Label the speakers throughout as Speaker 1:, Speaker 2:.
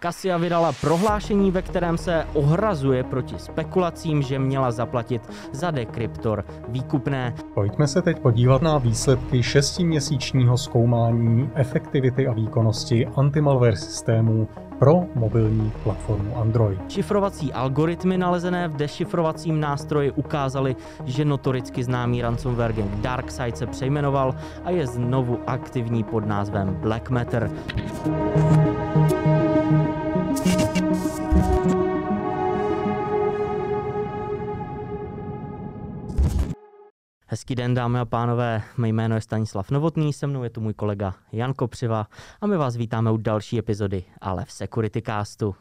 Speaker 1: Kasia vydala prohlášení, ve kterém se ohrazuje proti spekulacím, že měla zaplatit za dekryptor výkupné.
Speaker 2: Pojďme se teď podívat na výsledky šestiměsíčního zkoumání efektivity a výkonnosti antimalware systémů pro mobilní platformu Android.
Speaker 1: Šifrovací algoritmy nalezené v dešifrovacím nástroji ukázaly, že notoricky známý ransomware gang DarkSide se přejmenoval a je znovu aktivní pod názvem Black Matter. Hezký den, dámy a pánové. Mé jméno je Stanislav Novotný, se mnou je tu můj kolega Jan Kopřiva a my vás vítáme u další epizody, ale v Security Castu.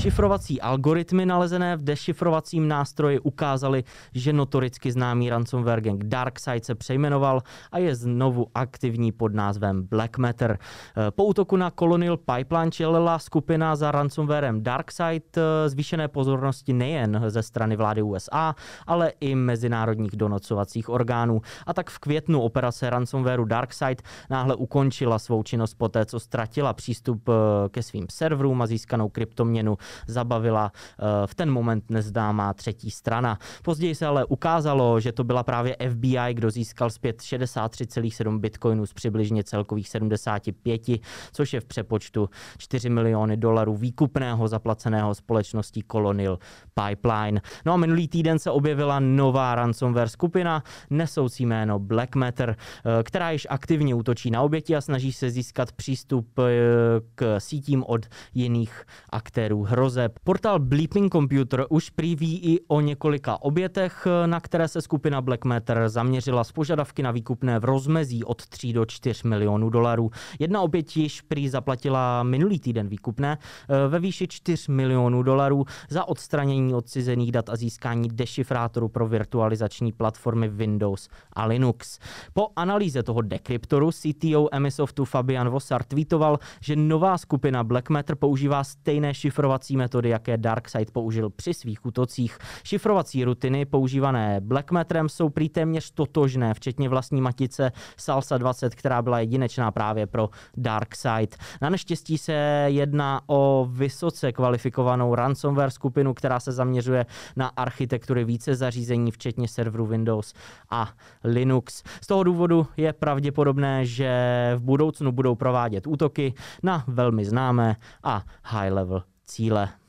Speaker 1: Šifrovací algoritmy nalezené v dešifrovacím nástroji ukázaly, že notoricky známý ransomware gang DarkSide se přejmenoval a je znovu aktivní pod názvem Black Matter. Eh, po útoku na Colonial Pipeline čelila skupina za ransomwarem DarkSide eh, zvýšené pozornosti nejen ze strany vlády USA, ale i mezinárodních donocovacích orgánů. A tak v květnu operace ransomwareu DarkSide náhle ukončila svou činnost poté, co ztratila přístup eh, ke svým serverům a získanou kryptoměnu zabavila eh, v ten moment neznámá třetí strana. Později se ale ukázalo, že to byla právě FBI, kdo získal zpět 63,7 bitcoinů z přibližně celkových 75, což je v přepočtu 4 miliony dolarů výkupného zaplaceného společností Colonial Pipeline. No a minulý týden se objevila nová ransomware skupina nesoucí jméno Black Matter, eh, která již aktivně útočí na oběti a snaží se získat přístup eh, k sítím od jiných aktérů hrozeb. Portál Bleeping Computer už prý i o několika obětech, na které se skupina Black Matter zaměřila z požadavky na výkupné v rozmezí od 3 do 4 milionů dolarů. Jedna oběť již prý zaplatila minulý týden výkupné eh, ve výši 4 milionů dolarů za odstranění odcizených dat a získání dešifrátoru pro virtualizační platformy Windows a Linux. Po analýze toho dekryptoru CTO Emisoftu Fabian Vossar tweetoval, že nová skupina Black Matter používá stejné šifrovací šifrovací metody, jaké DarkSide použil při svých útocích. Šifrovací rutiny používané Blackmatrem jsou prý téměř totožné, včetně vlastní matice Salsa 20, která byla jedinečná právě pro DarkSide. Na neštěstí se jedná o vysoce kvalifikovanou ransomware skupinu, která se zaměřuje na architektury více zařízení, včetně serveru Windows a Linux. Z toho důvodu je pravděpodobné, že v budoucnu budou provádět útoky na velmi známé a high-level cíle.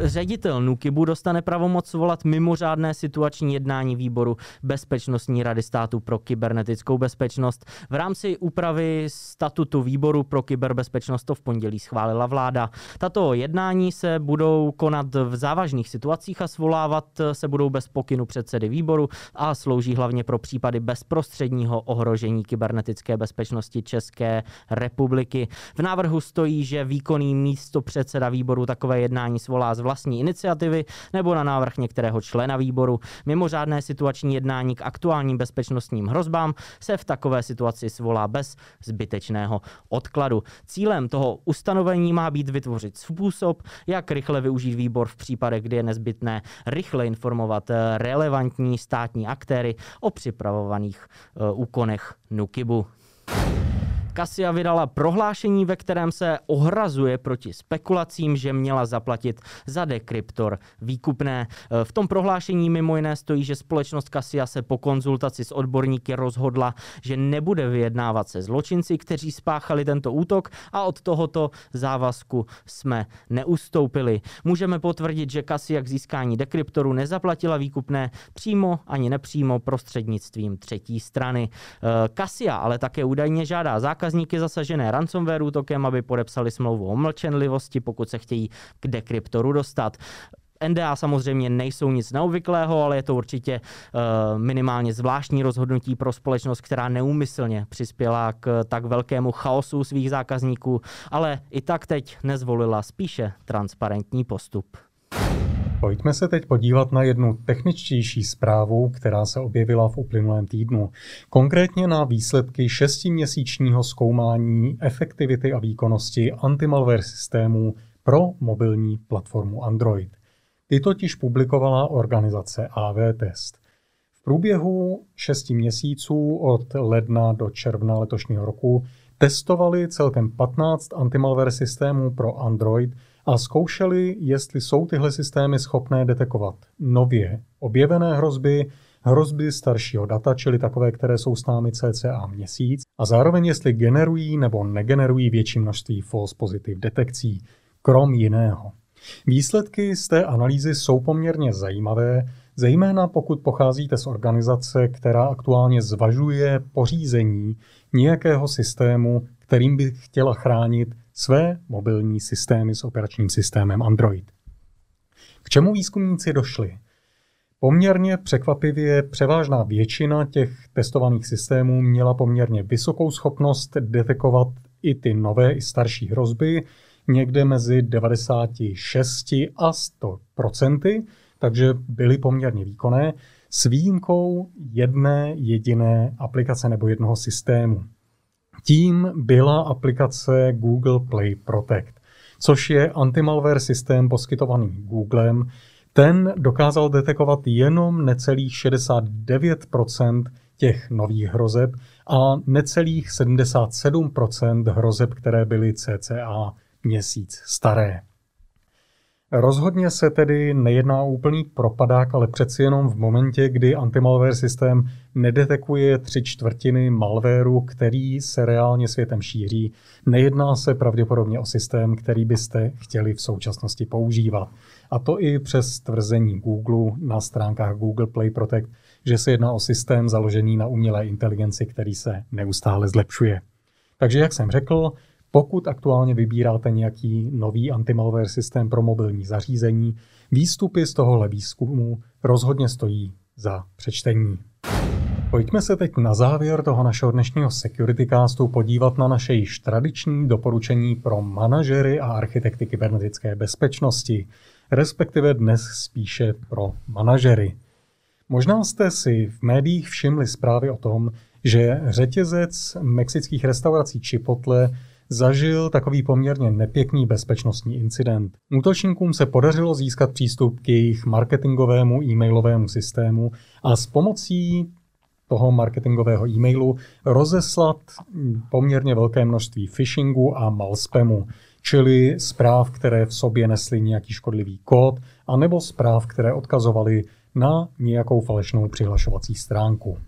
Speaker 1: Ředitel Nukibu dostane pravomoc volat mimořádné situační jednání výboru Bezpečnostní rady státu pro kybernetickou bezpečnost. V rámci úpravy statutu výboru pro kyberbezpečnost to v pondělí schválila vláda. Tato jednání se budou konat v závažných situacích a svolávat se budou bez pokynu předsedy výboru a slouží hlavně pro případy bezprostředního ohrožení kybernetické bezpečnosti České republiky. V návrhu stojí, že výkonný místo předseda výboru takové jednání svolá z vlastní iniciativy nebo na návrh některého člena výboru. Mimořádné situační jednání k aktuálním bezpečnostním hrozbám se v takové situaci svolá bez zbytečného odkladu. Cílem toho ustanovení má být vytvořit způsob, jak rychle využít výbor v případech, kdy je nezbytné rychle informovat eh, relevantní státní aktéry o připravovaných uh, úkonech NUKIBu. Kasia vydala prohlášení, ve kterém se ohrazuje proti spekulacím, že měla zaplatit za dekryptor výkupné. V tom prohlášení mimo jiné stojí, že společnost Kasia se po konzultaci s odborníky rozhodla, že nebude vyjednávat se zločinci, kteří spáchali tento útok a od tohoto závazku jsme neustoupili. Můžeme potvrdit, že Kasia k získání dekryptoru nezaplatila výkupné přímo ani nepřímo prostřednictvím třetí strany. Kasia ale také údajně žádá zákaz zákazníky zasažené ransomware útokem, aby podepsali smlouvu o mlčenlivosti, pokud se chtějí k dekryptoru dostat. NDA samozřejmě nejsou nic neobvyklého, ale je to určitě uh, minimálně zvláštní rozhodnutí pro společnost, která neúmyslně přispěla k tak velkému chaosu svých zákazníků, ale i tak teď nezvolila spíše transparentní postup.
Speaker 2: Pojďme se teď podívat na jednu techničtější zprávu, která se objevila v uplynulém týdnu. Konkrétně na výsledky šestiměsíčního zkoumání efektivity a výkonnosti antimalware systémů pro mobilní platformu Android. Ty totiž publikovala organizace AV Test. V průběhu šesti měsíců od ledna do června letošního roku testovali celkem 15 antimalware systémů pro Android a zkoušeli, jestli jsou tyhle systémy schopné detekovat nově objevené hrozby, hrozby staršího data, čili takové, které jsou s námi cca měsíc, a zároveň jestli generují nebo negenerují větší množství false positive detekcí, krom jiného. Výsledky z té analýzy jsou poměrně zajímavé, zejména pokud pocházíte z organizace, která aktuálně zvažuje pořízení nějakého systému, kterým by chtěla chránit své mobilní systémy s operačním systémem Android. K čemu výzkumníci došli? Poměrně překvapivě převážná většina těch testovaných systémů měla poměrně vysokou schopnost detekovat i ty nové, i starší hrozby, někde mezi 96 a 100 procenty, takže byly poměrně výkonné, s výjimkou jedné jediné aplikace nebo jednoho systému. Tím byla aplikace Google Play Protect, což je antimalware systém poskytovaný Googlem. Ten dokázal detekovat jenom necelých 69% těch nových hrozeb a necelých 77% hrozeb, které byly CCA měsíc staré. Rozhodně se tedy nejedná o úplný propadák, ale přeci jenom v momentě, kdy antimalware systém nedetekuje tři čtvrtiny malwareu, který se reálně světem šíří, nejedná se pravděpodobně o systém, který byste chtěli v současnosti používat. A to i přes tvrzení Google na stránkách Google Play Protect, že se jedná o systém založený na umělé inteligenci, který se neustále zlepšuje. Takže jak jsem řekl, pokud aktuálně vybíráte nějaký nový antimalware systém pro mobilní zařízení, výstupy z tohohle výzkumu rozhodně stojí za přečtení. Pojďme se teď na závěr toho našeho dnešního Security Castu podívat na naše již tradiční doporučení pro manažery a architekty kybernetické bezpečnosti, respektive dnes spíše pro manažery. Možná jste si v médiích všimli zprávy o tom, že řetězec mexických restaurací Chipotle zažil takový poměrně nepěkný bezpečnostní incident. Útočníkům se podařilo získat přístup k jejich marketingovému e-mailovému systému a s pomocí toho marketingového e-mailu rozeslat poměrně velké množství phishingu a malspamu, čili zpráv, které v sobě nesly nějaký škodlivý kód, anebo zpráv, které odkazovaly na nějakou falešnou přihlašovací stránku.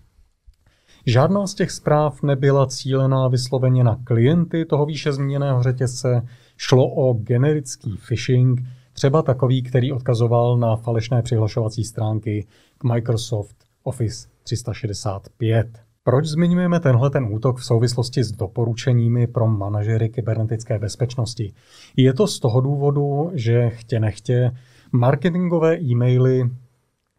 Speaker 2: Žádná z těch zpráv nebyla cílená vysloveně na klienty toho výše zmíněného řetězce, šlo o generický phishing, třeba takový, který odkazoval na falešné přihlašovací stránky k Microsoft Office 365. Proč zmiňujeme tenhle ten útok v souvislosti s doporučeními pro manažery kybernetické bezpečnosti? Je to z toho důvodu, že chtě nechtě marketingové e-maily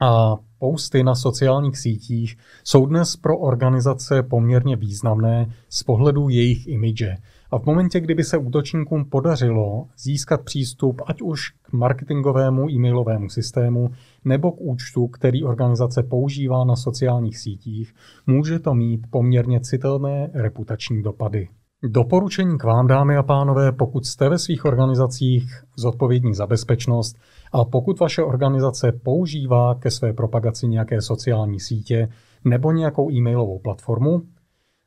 Speaker 2: a posty na sociálních sítích jsou dnes pro organizace poměrně významné z pohledu jejich imidže. A v momentě, kdyby se útočníkům podařilo získat přístup ať už k marketingovému e-mailovému systému nebo k účtu, který organizace používá na sociálních sítích, může to mít poměrně citelné reputační dopady. Doporučení k vám, dámy a pánové, pokud jste ve svých organizacích zodpovědní za bezpečnost a pokud vaše organizace používá ke své propagaci nějaké sociální sítě nebo nějakou e-mailovou platformu,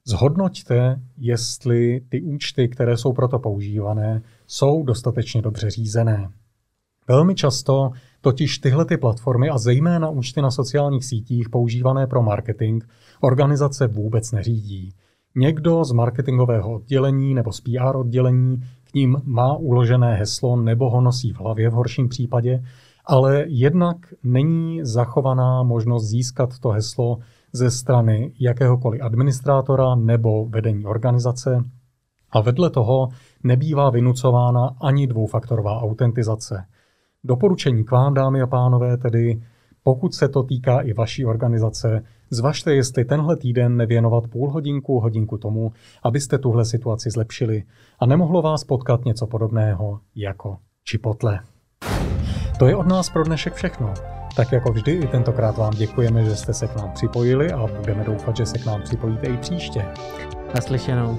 Speaker 2: zhodnoťte, jestli ty účty, které jsou proto používané, jsou dostatečně dobře řízené. Velmi často totiž tyhle ty platformy a zejména účty na sociálních sítích používané pro marketing organizace vůbec neřídí. Někdo z marketingového oddělení nebo z PR oddělení ním má uložené heslo nebo ho nosí v hlavě v horším případě, ale jednak není zachovaná možnost získat to heslo ze strany jakéhokoliv administrátora nebo vedení organizace a vedle toho nebývá vynucována ani dvoufaktorová autentizace. Doporučení k vám, dámy a pánové, tedy pokud se to týká i vaší organizace, zvažte, jestli tenhle týden nevěnovat půl hodinku, hodinku tomu, abyste tuhle situaci zlepšili a nemohlo vás potkat něco podobného jako čipotle. To je od nás pro dnešek všechno. Tak jako vždy i tentokrát vám děkujeme, že jste se k nám připojili a budeme doufat, že se k nám připojíte i příště.
Speaker 1: Naslyšenou.